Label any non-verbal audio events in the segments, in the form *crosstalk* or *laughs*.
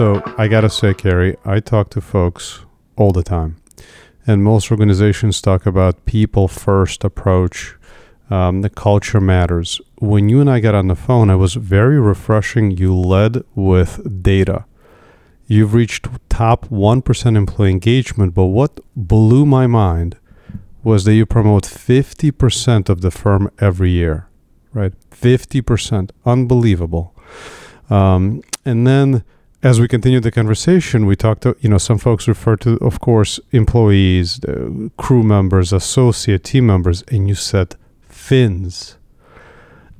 So I gotta say, Kerry, I talk to folks all the time, and most organizations talk about people first approach. Um, the culture matters. When you and I got on the phone, it was very refreshing. You led with data. You've reached top 1% employee engagement, but what blew my mind was that you promote 50% of the firm every year, right? 50%. Unbelievable. Um, and then as we continue the conversation, we talked to, you know, some folks refer to, of course, employees, uh, crew members, associate team members, and you said Finns.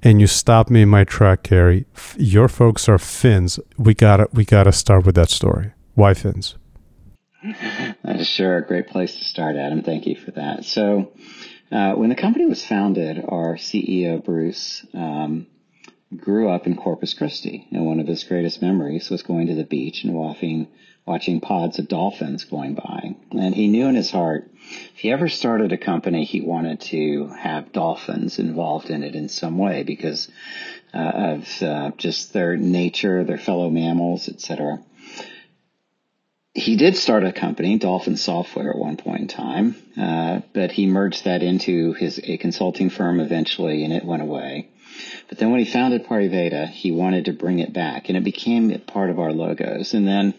And you stopped me in my track, Kerry. F- your folks are Finns. We gotta, we gotta start with that story. Why Finns? That is sure a great place to start, Adam. Thank you for that. So, uh, when the company was founded, our CEO Bruce um, grew up in Corpus Christi, and one of his greatest memories was going to the beach and watching watching pods of dolphins going by. And he knew in his heart, if he ever started a company, he wanted to have dolphins involved in it in some way because uh, of uh, just their nature, their fellow mammals, etc. He did start a company, Dolphin Software, at one point in time, uh, but he merged that into his a consulting firm eventually, and it went away. But then when he founded Pariveda, he wanted to bring it back and it became part of our logos. And then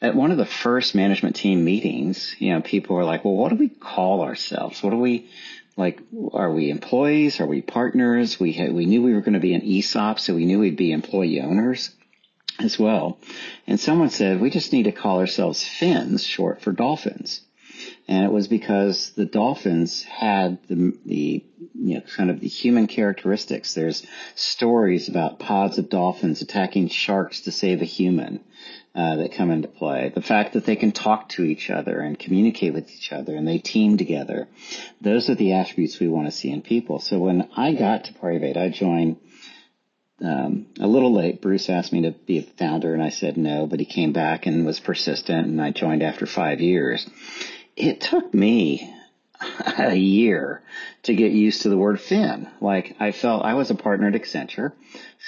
at one of the first management team meetings, you know, people were like, well, what do we call ourselves? What do we, like, are we employees? Are we partners? We had, we knew we were going to be an ESOP, so we knew we'd be employee owners as well. And someone said, we just need to call ourselves Finns, short for dolphins and it was because the dolphins had the, the you know kind of the human characteristics. There's stories about pods of dolphins attacking sharks to save a human uh, that come into play. The fact that they can talk to each other and communicate with each other and they team together. Those are the attributes we want to see in people. So when I got to Pariveda, I joined. Um, a little late. Bruce asked me to be a founder, and I said no. But he came back and was persistent, and I joined after five years it took me a year to get used to the word Finn. Like I felt I was a partner at Accenture,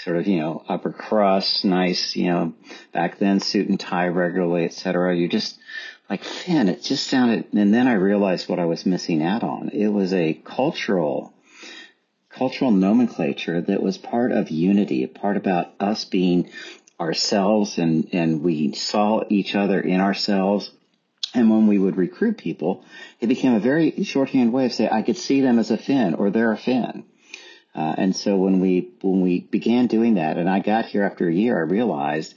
sort of, you know, upper crust, nice, you know, back then suit and tie regularly, etc. You just like Finn, it just sounded, and then I realized what I was missing out on. It was a cultural, cultural nomenclature that was part of unity, a part about us being ourselves and, and we saw each other in ourselves and when we would recruit people, it became a very shorthand way of saying, I could see them as a Finn or they're a Finn. Uh, and so when we, when we began doing that and I got here after a year, I realized,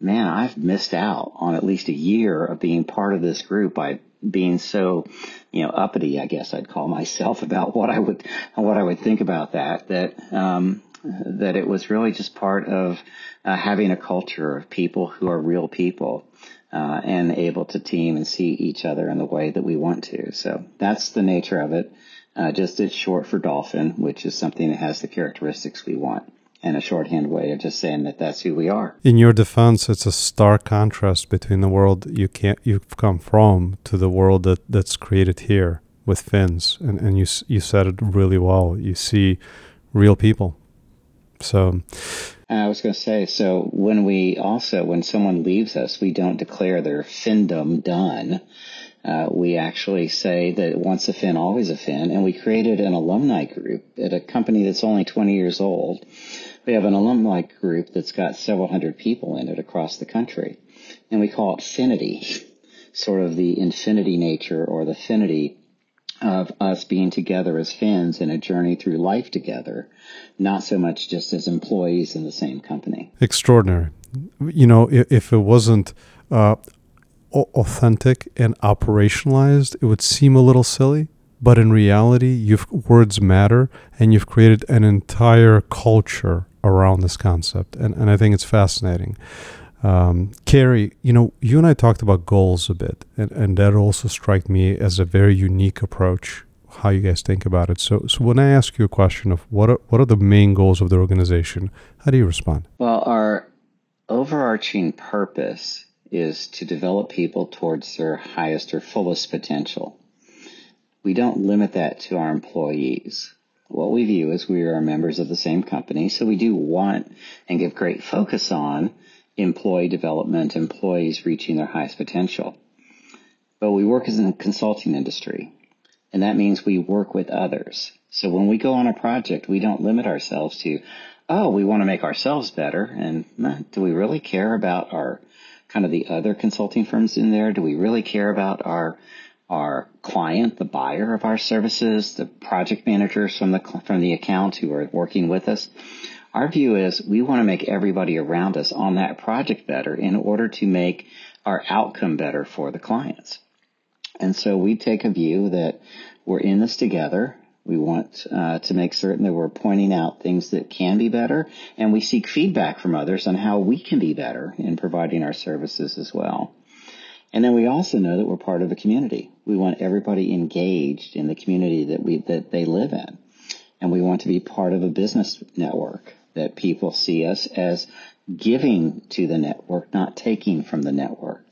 man, I've missed out on at least a year of being part of this group by being so, you know, uppity, I guess I'd call myself *laughs* about what I would, what I would think about that, that, um, that it was really just part of uh, having a culture of people who are real people uh, and able to team and see each other in the way that we want to. So that's the nature of it. Uh, just it's short for dolphin, which is something that has the characteristics we want. And a shorthand way of just saying that that's who we are. In your defense, it's a stark contrast between the world you can't you've come from to the world that, that's created here with fins, and and you you said it really well. You see real people. So I was going to say, so when we also, when someone leaves us, we don't declare their findom done. Uh, we actually say that once a fin, always a fin, and we created an alumni group at a company that's only 20 years old. We have an alumni group that's got several hundred people in it across the country, and we call it Finity, *laughs* sort of the infinity nature or the finity of us being together as fins in a journey through life together, not so much just as employees in the same company. Extraordinary. You know, if, it wasn't uh, authentic and operationalized, it would seem a little silly. But in reality, you've words matter, and you've created an entire culture around this concept, and and I think it's fascinating. Um, Kerry, you know, you and I talked about goals a bit, and, and that also struck me as a very unique approach. How you guys think about it? So, so when I ask you a question of what are what are the main goals of the organization, how do you respond? Well, our overarching purpose is to develop people towards their highest or fullest potential. We don't limit that to our employees. What we view is we are members of the same company, so we do want and give great focus on employee development, employees reaching their highest potential. But we work as in a consulting industry, and that means we work with others. So when we go on a project, we don't limit ourselves to, oh, we want to make ourselves better. And do we really care about our kind of the other consulting firms in there? Do we really care about our our client, the buyer of our services, the project managers from the from the account who are working with us? Our view is we want to make everybody around us on that project better in order to make our outcome better for the clients. And so we take a view that we're in this together. We want uh, to make certain that we're pointing out things that can be better, and we seek feedback from others on how we can be better in providing our services as well. And then we also know that we're part of a community. We want everybody engaged in the community that we that they live in, and we want to be part of a business network that people see us as giving to the network, not taking from the network.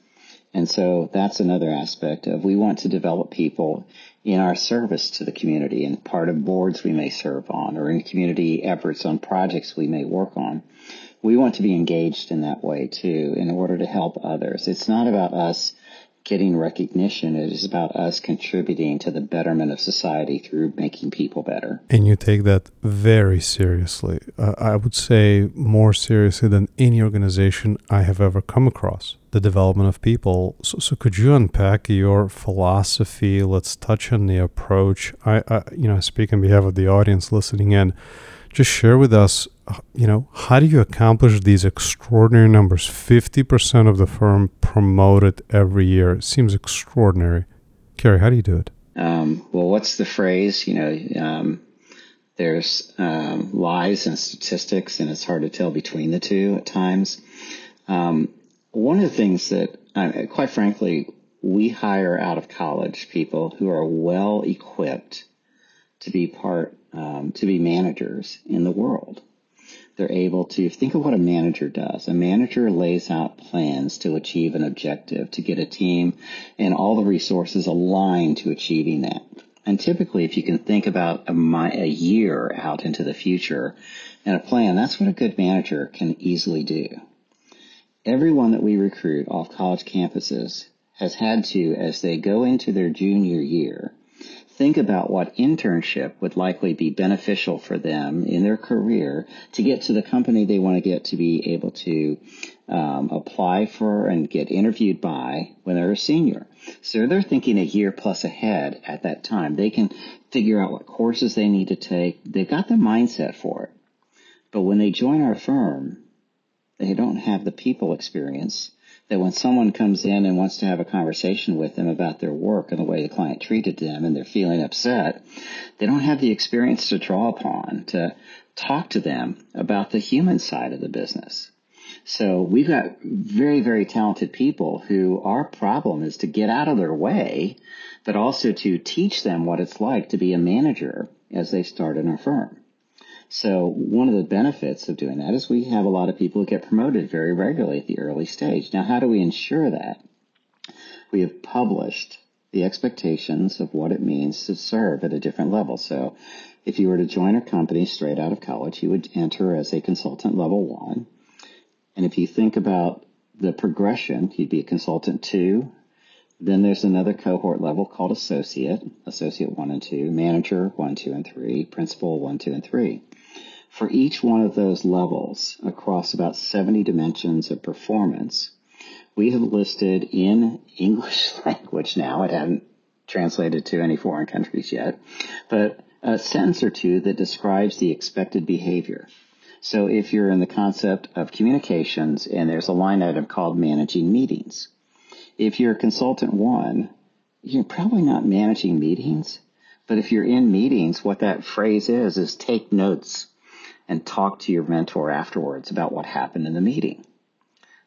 And so that's another aspect of we want to develop people in our service to the community and part of boards we may serve on or in community efforts on projects we may work on. We want to be engaged in that way too in order to help others. It's not about us getting recognition. It is about us contributing to the betterment of society through making people better. And you take that very seriously. Uh, I would say more seriously than any organization I have ever come across. The development of people. So, so could you unpack your philosophy? Let's touch on the approach. I, I, you know, I speak on behalf of the audience listening in. Just share with us you know, how do you accomplish these extraordinary numbers? 50% of the firm promoted every year. It seems extraordinary. Kerry, how do you do it? Um, well, what's the phrase? You know, um, there's um, lies and statistics, and it's hard to tell between the two at times. Um, one of the things that, quite frankly, we hire out of college people who are well equipped to be part, um, to be managers in the world they're able to think of what a manager does. A manager lays out plans to achieve an objective, to get a team and all the resources aligned to achieving that. And typically, if you can think about a, a year out into the future and a plan, that's what a good manager can easily do. Everyone that we recruit off college campuses has had to, as they go into their junior year, think about what internship would likely be beneficial for them in their career to get to the company they want to get to be able to um, apply for and get interviewed by when they're a senior. So they're thinking a year plus ahead at that time. They can figure out what courses they need to take. They've got the mindset for it. But when they join our firm, they don't have the people experience that when someone comes in and wants to have a conversation with them about their work and the way the client treated them and they're feeling upset, they don't have the experience to draw upon to talk to them about the human side of the business. So we've got very, very talented people who our problem is to get out of their way, but also to teach them what it's like to be a manager as they start in our firm. So one of the benefits of doing that is we have a lot of people who get promoted very regularly at the early stage. Now, how do we ensure that? We have published the expectations of what it means to serve at a different level. So if you were to join a company straight out of college, you would enter as a consultant level one. And if you think about the progression, you'd be a consultant two. Then there's another cohort level called associate, associate one and two, manager one, two, and three, principal one, two, and three. For each one of those levels across about 70 dimensions of performance, we have listed in English *laughs* language now, it hadn't translated to any foreign countries yet, but a sentence or two that describes the expected behavior. So if you're in the concept of communications and there's a line item called managing meetings, if you're a consultant one, you're probably not managing meetings, but if you're in meetings, what that phrase is, is take notes and talk to your mentor afterwards about what happened in the meeting.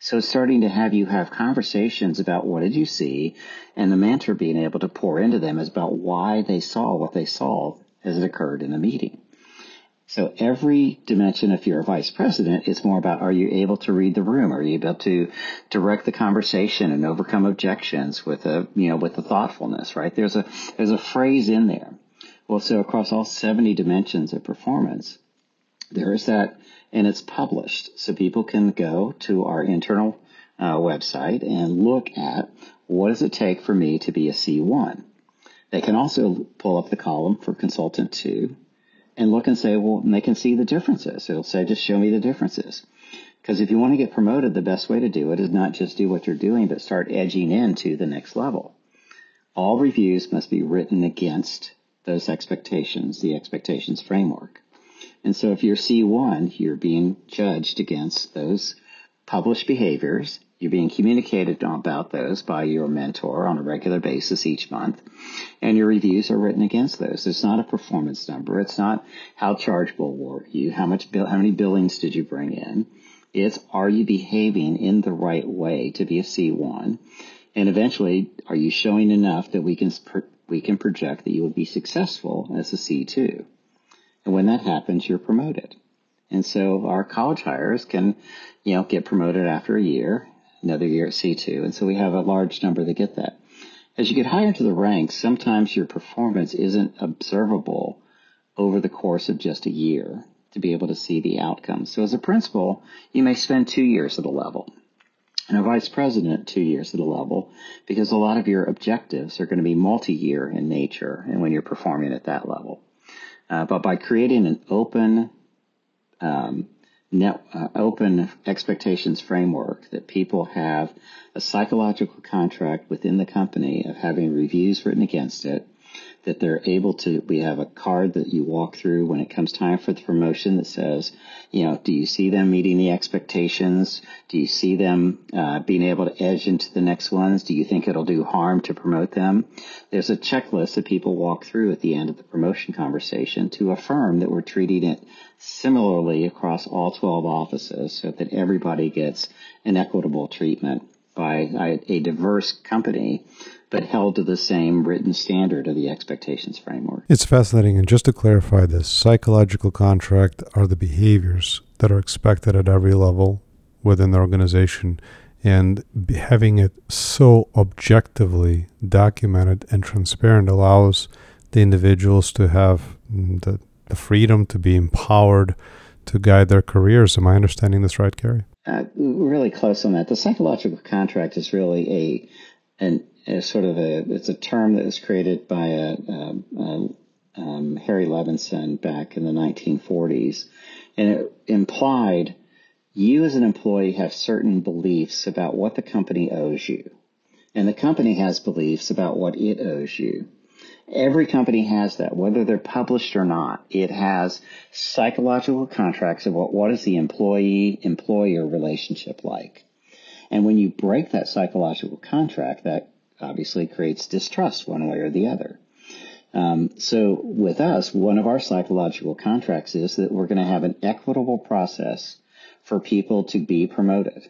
So starting to have you have conversations about what did you see and the mentor being able to pour into them is about why they saw what they saw as it occurred in the meeting. So every dimension, if you're a vice president, it's more about are you able to read the room? Are you able to direct the conversation and overcome objections with a, you know, with the thoughtfulness, right? There's a, there's a phrase in there. Well, so across all 70 dimensions of performance, There is that, and it's published, so people can go to our internal uh, website and look at what does it take for me to be a C1. They can also pull up the column for consultant two and look and say, well, and they can see the differences. It'll say, just show me the differences. Because if you want to get promoted, the best way to do it is not just do what you're doing, but start edging into the next level. All reviews must be written against those expectations, the expectations framework. And so if you're C1, you're being judged against those published behaviors. You're being communicated about those by your mentor on a regular basis each month. And your reviews are written against those. It's not a performance number. It's not how chargeable were you? How much, bill, how many billings did you bring in? It's are you behaving in the right way to be a C1? And eventually, are you showing enough that we can, we can project that you will be successful as a C2? And when that happens, you're promoted. And so our college hires can, you know, get promoted after a year, another year at C2. And so we have a large number that get that. As you get higher into the ranks, sometimes your performance isn't observable over the course of just a year to be able to see the outcomes. So as a principal, you may spend two years at a level and a vice president two years at a level because a lot of your objectives are going to be multi-year in nature and when you're performing at that level. Uh, but by creating an open, um, net, uh, open expectations framework that people have a psychological contract within the company of having reviews written against it, that they're able to, we have a card that you walk through when it comes time for the promotion that says, you know, do you see them meeting the expectations? Do you see them uh, being able to edge into the next ones? Do you think it'll do harm to promote them? There's a checklist that people walk through at the end of the promotion conversation to affirm that we're treating it similarly across all 12 offices so that everybody gets an equitable treatment by a diverse company but held to the same written standard of the expectations framework. It's fascinating. And just to clarify this, psychological contract are the behaviors that are expected at every level within the organization. And having it so objectively documented and transparent allows the individuals to have the, the freedom to be empowered to guide their careers. Am I understanding this right, Kerry? Uh, really close on that. The psychological contract is really a an is sort of a it's a term that was created by a, a, a um, Harry Levinson back in the 1940s, and it implied you as an employee have certain beliefs about what the company owes you, and the company has beliefs about what it owes you. Every company has that, whether they're published or not. It has psychological contracts of what, what is the employee employer relationship like. And when you break that psychological contract, that obviously creates distrust one way or the other. Um, so with us, one of our psychological contracts is that we're going to have an equitable process for people to be promoted.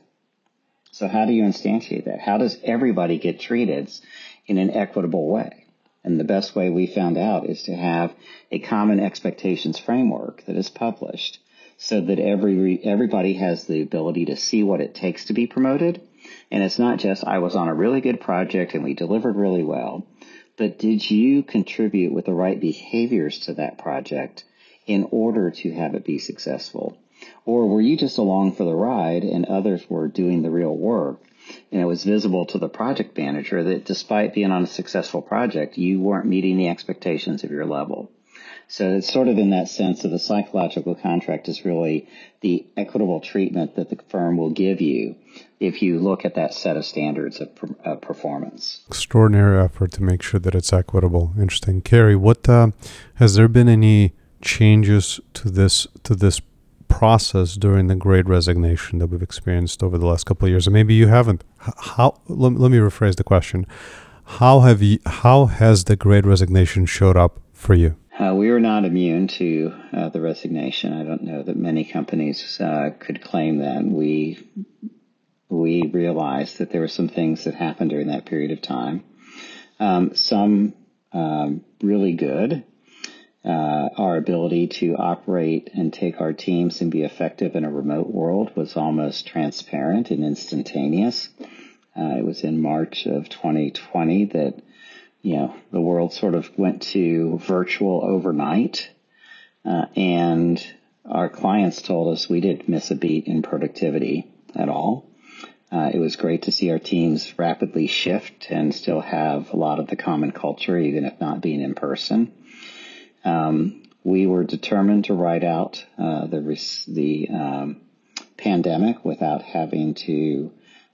So how do you instantiate that? How does everybody get treated in an equitable way? And the best way we found out is to have a common expectations framework that is published so that every everybody has the ability to see what it takes to be promoted. And it's not just I was on a really good project and we delivered really well, but did you contribute with the right behaviors to that project in order to have it be successful? Or were you just along for the ride and others were doing the real work? And it was visible to the project manager that despite being on a successful project, you weren't meeting the expectations of your level. So it's sort of in that sense of a psychological contract is really the equitable treatment that the firm will give you if you look at that set of standards of, of performance. Extraordinary effort to make sure that it's equitable. Interesting, Kerry. What uh, has there been any changes to this to this process during the great resignation that we've experienced over the last couple of years and maybe you haven't how let, let me rephrase the question how have you how has the great resignation showed up for you uh, we were not immune to uh, the resignation. I don't know that many companies uh, could claim that. We we realized that there were some things that happened during that period of time. Um, some um, really good. Uh, our ability to operate and take our teams and be effective in a remote world was almost transparent and instantaneous. Uh, it was in March of 2020 that you know, the world sort of went to virtual overnight. Uh, and our clients told us we didn't miss a beat in productivity at all. Uh, it was great to see our teams rapidly shift and still have a lot of the common culture, even if not being in person. Um, we were determined to ride out uh, the the um, pandemic without having to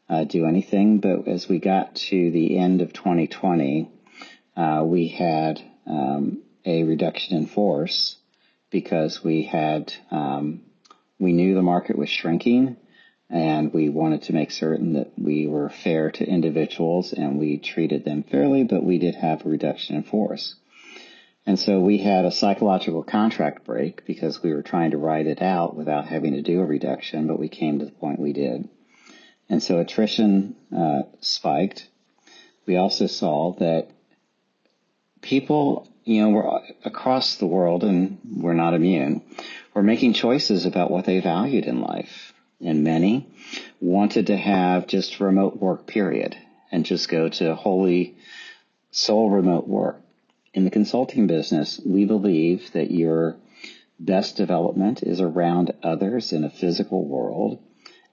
uh, do anything. But as we got to the end of 2020, uh, we had um, a reduction in force because we had um, we knew the market was shrinking and we wanted to make certain that we were fair to individuals and we treated them fairly, but we did have a reduction in force. And so we had a psychological contract break because we were trying to ride it out without having to do a reduction, but we came to the point we did. And so attrition uh, spiked. We also saw that people, you know, were across the world, and we're not immune, were making choices about what they valued in life. And many wanted to have just remote work, period, and just go to wholly sole remote work. In the consulting business, we believe that your best development is around others in a physical world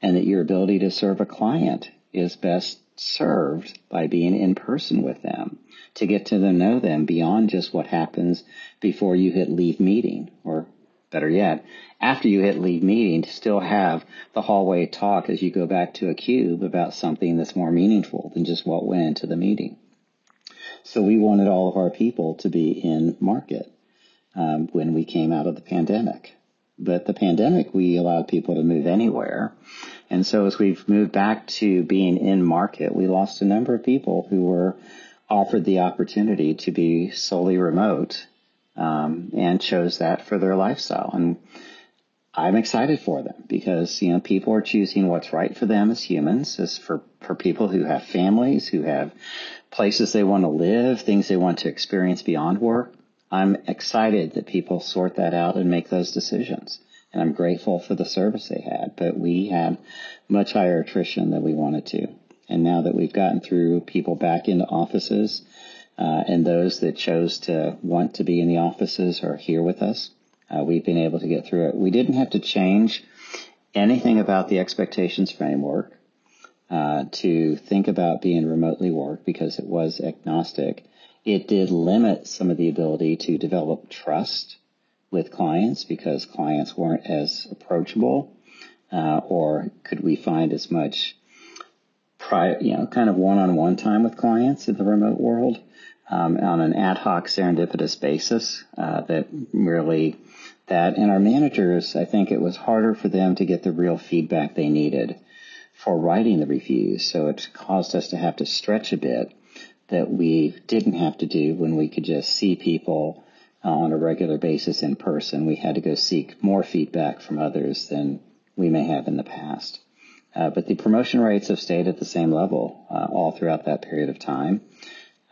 and that your ability to serve a client is best served by being in person with them to get to know them beyond just what happens before you hit leave meeting or better yet after you hit leave meeting to still have the hallway talk as you go back to a cube about something that's more meaningful than just what went into the meeting so we wanted all of our people to be in market um, when we came out of the pandemic but the pandemic, we allowed people to move anywhere. And so as we've moved back to being in market, we lost a number of people who were offered the opportunity to be solely remote um, and chose that for their lifestyle. And I'm excited for them because, you know, people are choosing what's right for them as humans, as for, for people who have families, who have places they want to live, things they want to experience beyond work. I'm excited that people sort that out and make those decisions. And I'm grateful for the service they had, but we had much higher attrition than we wanted to. And now that we've gotten through people back into offices, uh, and those that chose to want to be in the offices are here with us, uh, we've been able to get through it. We didn't have to change anything about the expectations framework uh, to think about being remotely work because it was agnostic. It did limit some of the ability to develop trust with clients because clients weren't as approachable, uh, or could we find as much, you know, kind of one-on-one time with clients in the remote world um, on an ad hoc serendipitous basis uh, that really that? And our managers, I think it was harder for them to get the real feedback they needed for writing the reviews, so it caused us to have to stretch a bit that we didn't have to do when we could just see people on a regular basis in person. We had to go seek more feedback from others than we may have in the past. Uh, but the promotion rates have stayed at the same level uh, all throughout that period of time.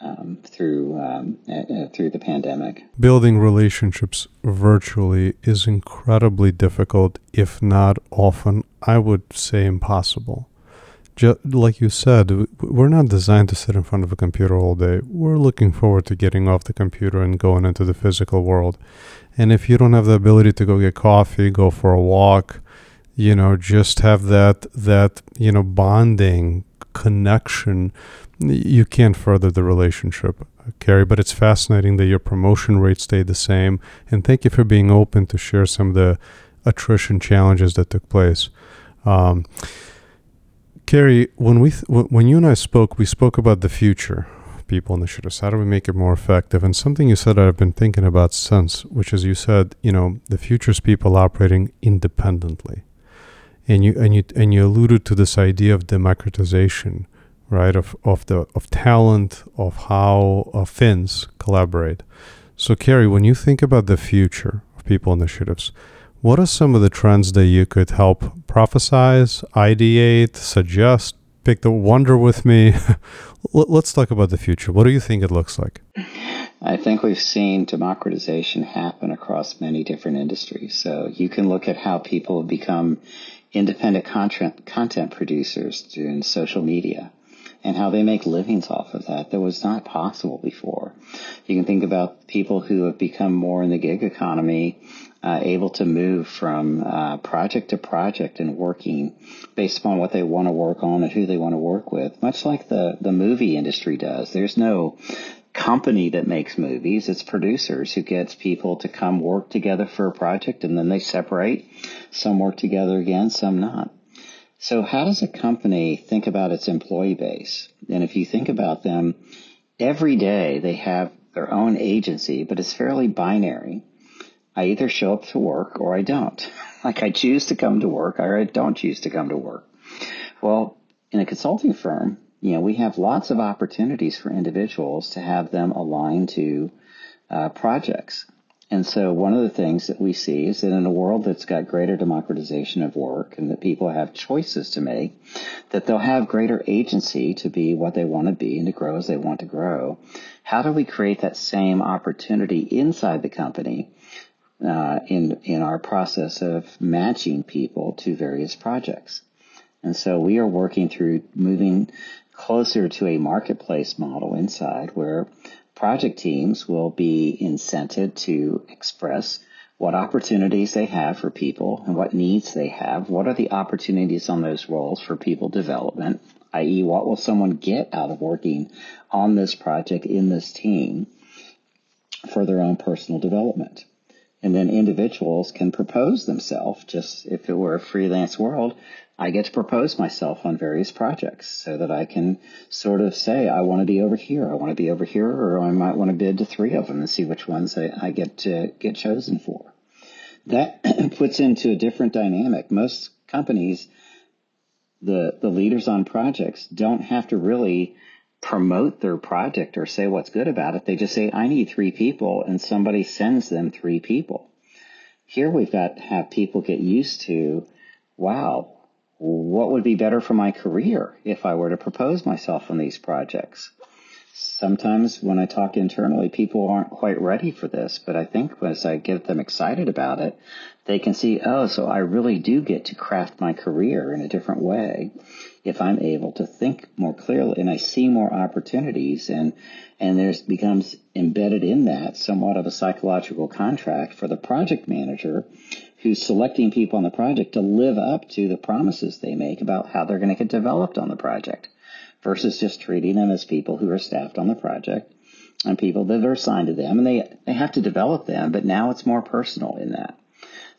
Um, through um, uh, through the pandemic. Building relationships virtually is incredibly difficult, if not often, I would say impossible like you said, we're not designed to sit in front of a computer all day. We're looking forward to getting off the computer and going into the physical world. And if you don't have the ability to go get coffee, go for a walk, you know, just have that that you know bonding connection, you can't further the relationship, Kerry. But it's fascinating that your promotion rate stayed the same. And thank you for being open to share some of the attrition challenges that took place. Um, Kerry, when we th- when you and I spoke, we spoke about the future people initiatives. How do we make it more effective? And something you said I've been thinking about since, which is you said, you know, the future's people operating independently, and you and you and you alluded to this idea of democratization, right? Of of the of talent, of how uh, Finns collaborate. So, Kerry, when you think about the future of people initiatives, what are some of the trends that you could help prophesize, ideate, suggest, pick the wonder with me? *laughs* Let's talk about the future. What do you think it looks like? I think we've seen democratization happen across many different industries. So you can look at how people have become independent content content producers doing social media and how they make livings off of that that was not possible before. You can think about people who have become more in the gig economy uh, able to move from uh, project to project and working based upon what they want to work on and who they want to work with, much like the, the movie industry does. There's no company that makes movies. It's producers who gets people to come work together for a project and then they separate. Some work together again, some not. So how does a company think about its employee base? And if you think about them, every day they have their own agency, but it's fairly binary. I either show up to work or I don't. *laughs* Like I choose to come to work or I don't choose to come to work. Well, in a consulting firm, you know, we have lots of opportunities for individuals to have them aligned to uh, projects. And so one of the things that we see is that in a world that's got greater democratization of work and that people have choices to make, that they'll have greater agency to be what they want to be and to grow as they want to grow. How do we create that same opportunity inside the company uh, in in our process of matching people to various projects? And so we are working through moving closer to a marketplace model inside where project teams will be incented to express what opportunities they have for people and what needs they have. What are the opportunities on those roles for people development, i.e., what will someone get out of working on this project in this team for their own personal development? And then individuals can propose themselves, just if it were a freelance world, I get to propose myself on various projects so that I can sort of say, I want to be over here, I want to be over here, or I might want to bid to three of them and see which ones I, I get to get chosen for. That *clears throat* puts into a different dynamic. Most companies, the, the leaders on projects don't have to really promote their project or say what's good about it. They just say, I need three people, and somebody sends them three people. Here we've got to have people get used to, wow, what would be better for my career if I were to propose myself on these projects? Sometimes when I talk internally, people aren't quite ready for this, but I think as I get them excited about it, they can see, oh, so I really do get to craft my career in a different way if I'm able to think more clearly and I see more opportunities and, and there's becomes embedded in that somewhat of a psychological contract for the project manager who's selecting people on the project to live up to the promises they make about how they're going to get developed on the project versus just treating them as people who are staffed on the project and people that are assigned to them and they, they have to develop them, but now it's more personal in that.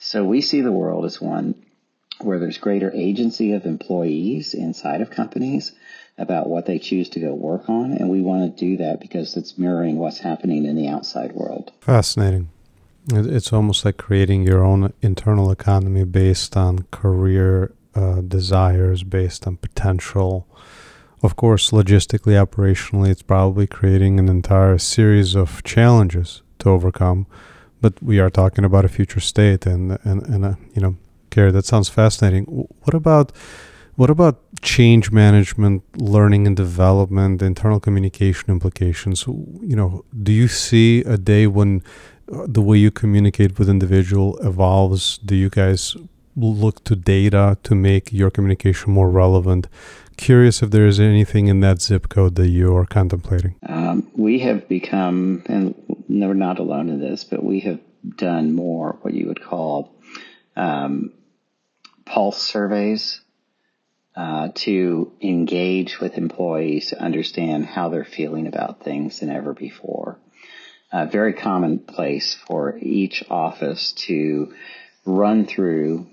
So we see the world as one where there's greater agency of employees inside of companies about what they choose to go work on. And we want to do that because it's mirroring what's happening in the outside world. Fascinating. It's almost like creating your own internal economy based on career uh, desires, based on potential. Of course, logistically, operationally, it's probably creating an entire series of challenges to overcome. But we are talking about a future state, and and and uh, you know, Kerry, that sounds fascinating. What about what about change management, learning and development, internal communication implications? You know, do you see a day when the way you communicate with individual evolves? Do you guys look to data to make your communication more relevant? Curious if there is anything in that zip code that you are contemplating. Um, we have become, and we're not alone in this, but we have done more what you would call um, pulse surveys uh, to engage with employees to understand how they're feeling about things than ever before uh, very commonplace for each office to run through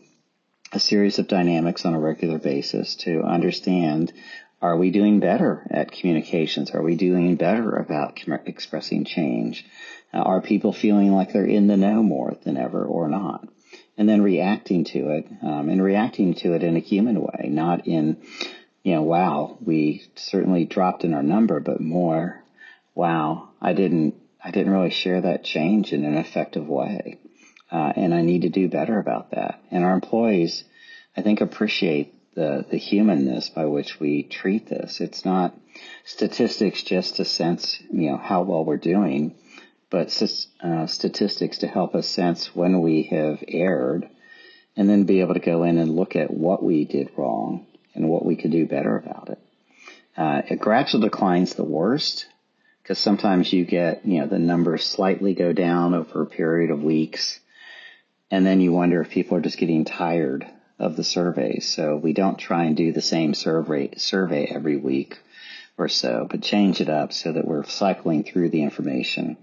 a series of dynamics on a regular basis to understand are we doing better at communications? Are we doing better about expressing change? Uh, are people feeling like they're in the know more than ever or not? And then reacting to it, um, and reacting to it in a human way, not in, you know, wow, we certainly dropped in our number, but more, wow, I didn't I didn't really share that change in an effective way. Uh, and I need to do better about that. And our employees, I think, appreciate the, the humanness by which we treat this. It's not statistics just to sense, you know, how well we're doing, but uh, statistics to help us sense when we have erred and then be able to go in and look at what we did wrong and what we could do better about it. Uh, a gradual decline's the worst because sometimes you get, you know, the numbers slightly go down over a period of weeks. And then you wonder if people are just getting tired of the surveys. So we don't try and do the same survey, survey every week or so, but change it up so that we're cycling through the information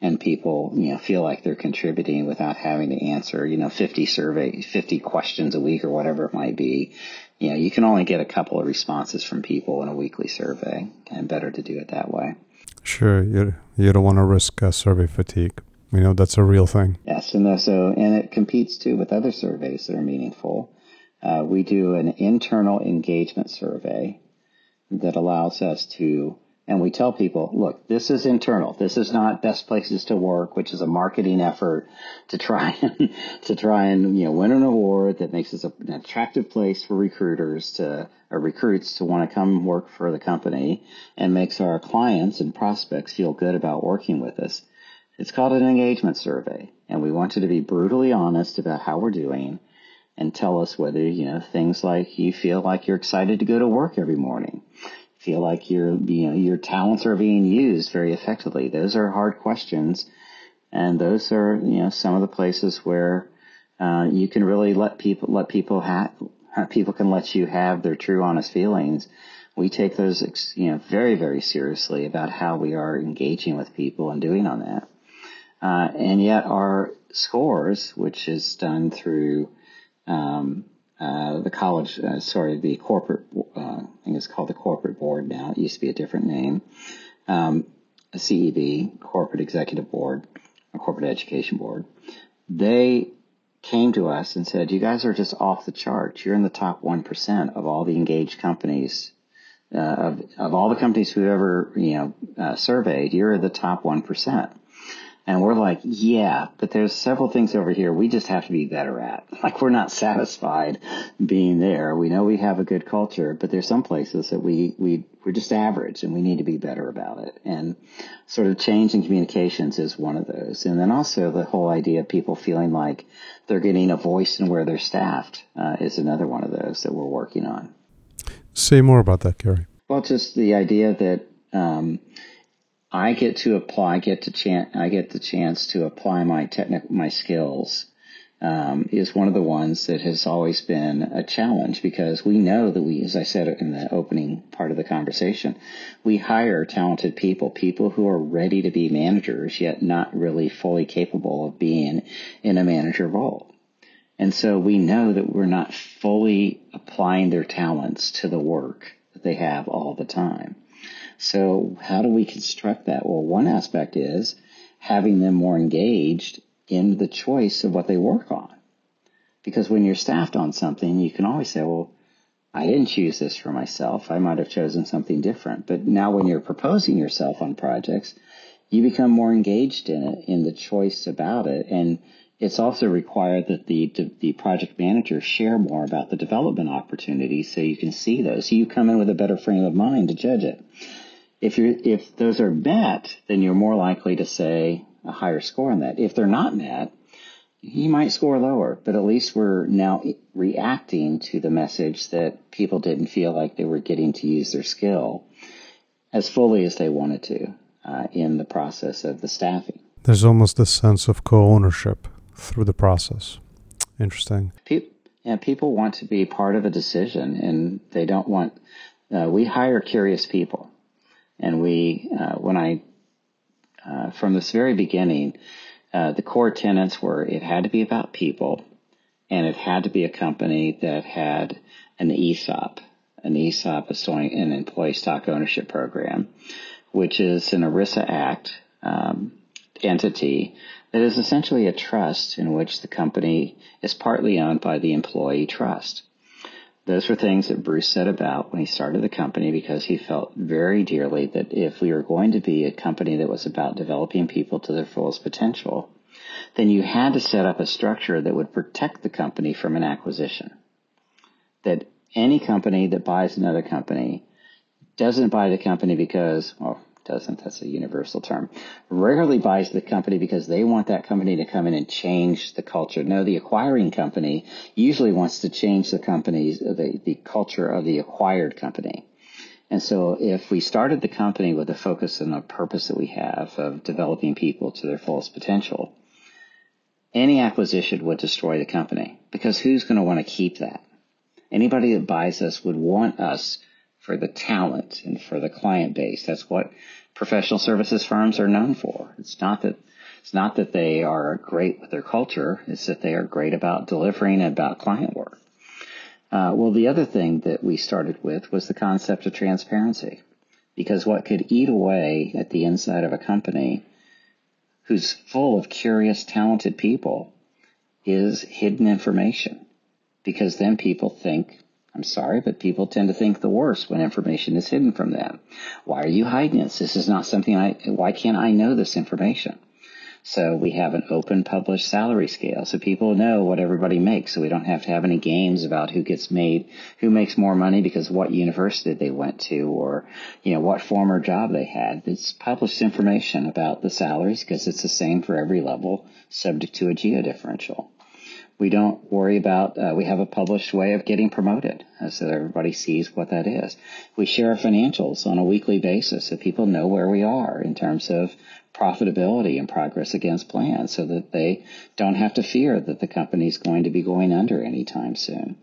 and people, you know, feel like they're contributing without having to answer, you know, 50 survey, 50 questions a week or whatever it might be. You know, you can only get a couple of responses from people in a weekly survey and better to do it that way. Sure. You, you don't want to risk uh, survey fatigue. You know, that's a real thing. Yes. And so, and it competes too with other surveys that are meaningful. Uh, we do an internal engagement survey that allows us to and we tell people, look, this is internal. This is not best places to work, which is a marketing effort to try *laughs* and to try and you know win an award that makes us an attractive place for recruiters to or recruits to want to come work for the company and makes our clients and prospects feel good about working with us. It's called an engagement survey, and we want you to be brutally honest about how we're doing and tell us whether you know things like you feel like you're excited to go to work every morning feel like your you know your talents are being used very effectively? Those are hard questions, and those are you know some of the places where uh, you can really let people let people have people can let you have their true honest feelings. We take those you know very very seriously about how we are engaging with people and doing on that. Uh, and yet our scores, which is done through um, uh, the college, uh, sorry, the corporate, uh, I think it's called the corporate board now. It used to be a different name. Um, CEB, Corporate Executive Board, or Corporate Education Board. They came to us and said, "You guys are just off the charts. You're in the top one percent of all the engaged companies." Uh, of, of all the companies who ever you know surveyed, you're the top one percent. And we're like, yeah, but there's several things over here we just have to be better at. *laughs* Like we're not satisfied being there. We know we have a good culture, but there's some places that we, we, we're just average and we need to be better about it. And sort of change in communications is one of those. And then also the whole idea of people feeling like they're getting a voice in where they're staffed uh, is another one of those that we're working on. Say more about that, Kerry. Well, just the idea that, um, I get to apply, get to chance, I get the chance to apply my technical, my skills, um, is one of the ones that has always been a challenge because we know that we, as I said in the opening part of the conversation, we hire talented people, people who are ready to be managers, yet not really fully capable of being in a manager role. And so we know that we're not fully applying their talents to the work that they have all the time. So how do we construct that? Well, one aspect is having them more engaged in the choice of what they work on. Because when you're staffed on something, you can always say, well, I didn't choose this for myself. I might have chosen something different. But now when you're proposing yourself on projects, you become more engaged in it, in the choice about it. And it's also required that the, the project manager share more about the development opportunities so you can see those. So you come in with a better frame of mind to judge it. If you if those are met, then you're more likely to say a higher score on that. If they're not met, you might score lower, but at least we're now reacting to the message that people didn't feel like they were getting to use their skill as fully as they wanted to uh, in the process of the staffing. There's almost a sense of co-ownership through the process. Interesting. People, yeah, people want to be part of a decision, and they don't want. Uh, we hire curious people. And we, uh, when I, uh, from this very beginning, uh, the core tenets were it had to be about people and it had to be a company that had an ESOP. An ESOP is an employee stock ownership program, which is an ERISA Act um, entity that is essentially a trust in which the company is partly owned by the employee trust. Those were things that Bruce said about when he started the company because he felt very dearly that if we were going to be a company that was about developing people to their fullest potential, then you had to set up a structure that would protect the company from an acquisition. That any company that buys another company doesn't buy the company because, well, doesn't, that's a universal term, rarely buys the company because they want that company to come in and change the culture. No, the acquiring company usually wants to change the company's, the, the culture of the acquired company. And so if we started the company with a focus and a purpose that we have of developing people to their fullest potential, any acquisition would destroy the company because who's going to want to keep that? Anybody that buys us would want us for the talent and for the client base. That's what professional services firms are known for. It's not that it's not that they are great with their culture. It's that they are great about delivering and about client work. Uh, well, the other thing that we started with was the concept of transparency, because what could eat away at the inside of a company who's full of curious, talented people is hidden information, because then people think I'm sorry, but people tend to think the worst when information is hidden from them. Why are you hiding this? This is not something I, why can't I know this information? So we have an open published salary scale so people know what everybody makes. So we don't have to have any games about who gets made, who makes more money because what university they went to or, you know, what former job they had. It's published information about the salaries because it's the same for every level subject to a geo differential we don't worry about, uh, we have a published way of getting promoted uh, so everybody sees what that is. We share our financials on a weekly basis so people know where we are in terms of profitability and progress against plans so that they don't have to fear that the company is going to be going under anytime soon.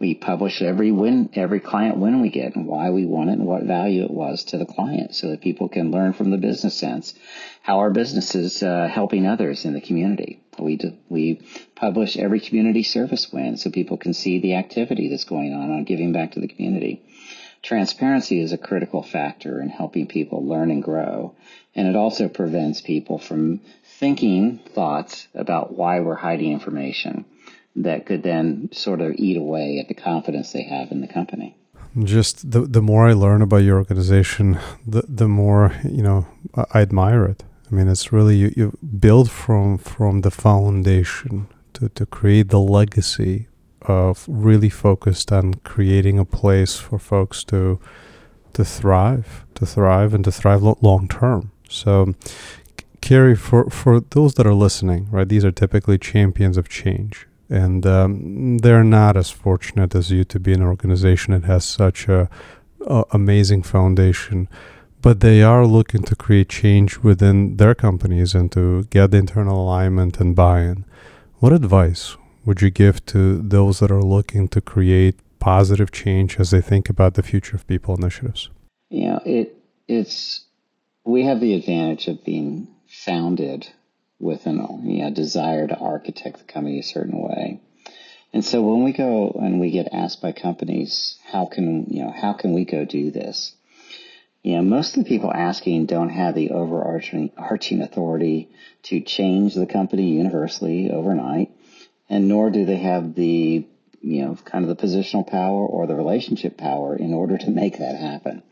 We publish every win, every client win we get and why we won it and what value it was to the client so that people can learn from the business sense how our business is uh, helping others in the community. We, do, we publish every community service win so people can see the activity that's going on on giving back to the community. Transparency is a critical factor in helping people learn and grow. And it also prevents people from thinking thoughts about why we're hiding information that could then sort of eat away at the confidence they have in the company. Just the the more I learn about your organization, the the more you know I admire it. I mean, it's really you, you build from from the foundation to, to create the legacy of really focused on creating a place for folks to to thrive, to thrive, and to thrive long term. So, Kerry, for for those that are listening, right, these are typically champions of change, and um, they're not as fortunate as you to be an organization that has such a, a amazing foundation but they are looking to create change within their companies and to get internal alignment and buy-in. What advice would you give to those that are looking to create positive change as they think about the future of people initiatives? You know, it it's we have the advantage of being founded with an you know, desire to architect the company a certain way. And so when we go and we get asked by companies, how can you know how can we go do this? You know, most of the people asking don't have the overarching arching authority to change the company universally overnight, and nor do they have the you know kind of the positional power or the relationship power in order to make that happen.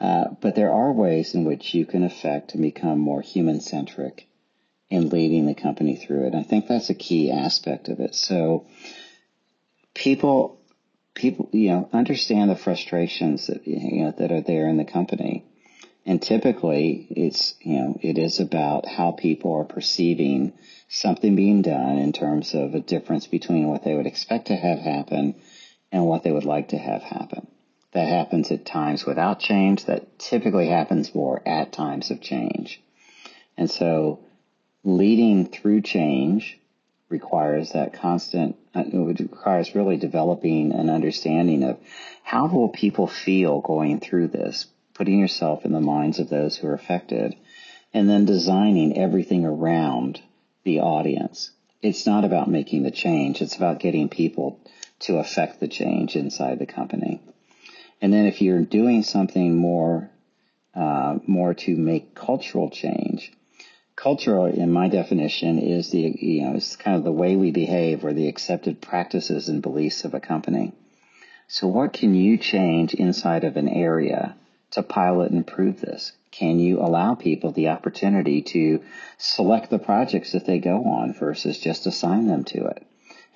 Uh, but there are ways in which you can affect and become more human centric in leading the company through it. I think that's a key aspect of it. So people people, you know, understand the frustrations that, you know, that are there in the company. And typically it's, you know, it is about how people are perceiving something being done in terms of a difference between what they would expect to have happen and what they would like to have happen. That happens at times without change. That typically happens more at times of change. And so leading through change requires that constant, uh, it requires really developing an understanding of how will people feel going through this, putting yourself in the minds of those who are affected, and then designing everything around the audience. It's not about making the change, it's about getting people to affect the change inside the company. And then if you're doing something more, uh, more to make cultural change, Cultural, in my definition, is the you know it's kind of the way we behave or the accepted practices and beliefs of a company. So, what can you change inside of an area to pilot and prove this? Can you allow people the opportunity to select the projects that they go on versus just assign them to it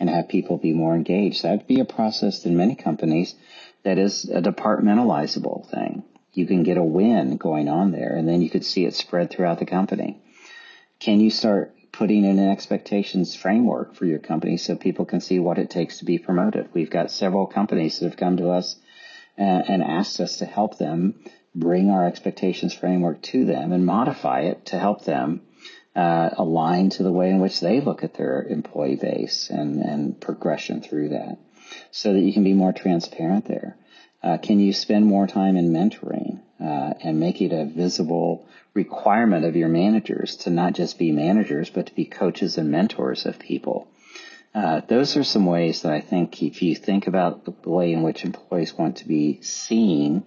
and have people be more engaged? That'd be a process in many companies that is a departmentalizable thing. You can get a win going on there and then you could see it spread throughout the company can you start putting in an expectations framework for your company so people can see what it takes to be promoted? We've got several companies that have come to us and, and asked us to help them bring our expectations framework to them and modify it to help them uh, aligned to the way in which they look at their employee base and, and progression through that so that you can be more transparent there. Uh, can you spend more time in mentoring uh, and make it a visible requirement of your managers to not just be managers, but to be coaches and mentors of people? Uh, those are some ways that I think if you think about the way in which employees want to be seen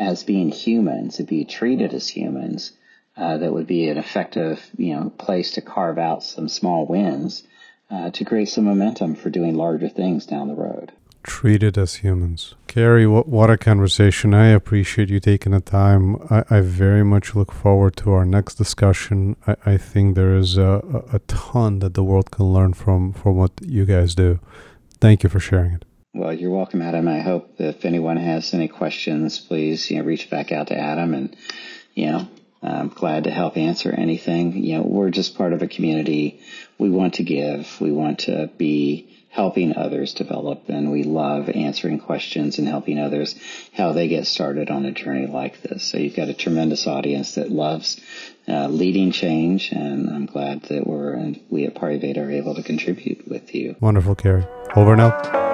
as being humans, to be treated as humans, uh, that would be an effective, you know, place to carve out some small wins uh, to create some momentum for doing larger things down the road treated as humans. Kerry, what, what a conversation. I appreciate you taking the time. I, I very much look forward to our next discussion. I, I think there is a, a ton that the world can learn from, from what you guys do. Thank you for sharing it. Well, you're welcome, Adam. I hope if anyone has any questions, please you know reach back out to Adam, and you know I'm glad to help answer anything. You know, we're just part of a community. We want to give. We want to be helping others develop and we love answering questions and helping others how they get started on a journey like this. So you've got a tremendous audience that loves uh, leading change and I'm glad that we're, we at Pariveda are able to contribute with you. Wonderful, Kerry. Over and out.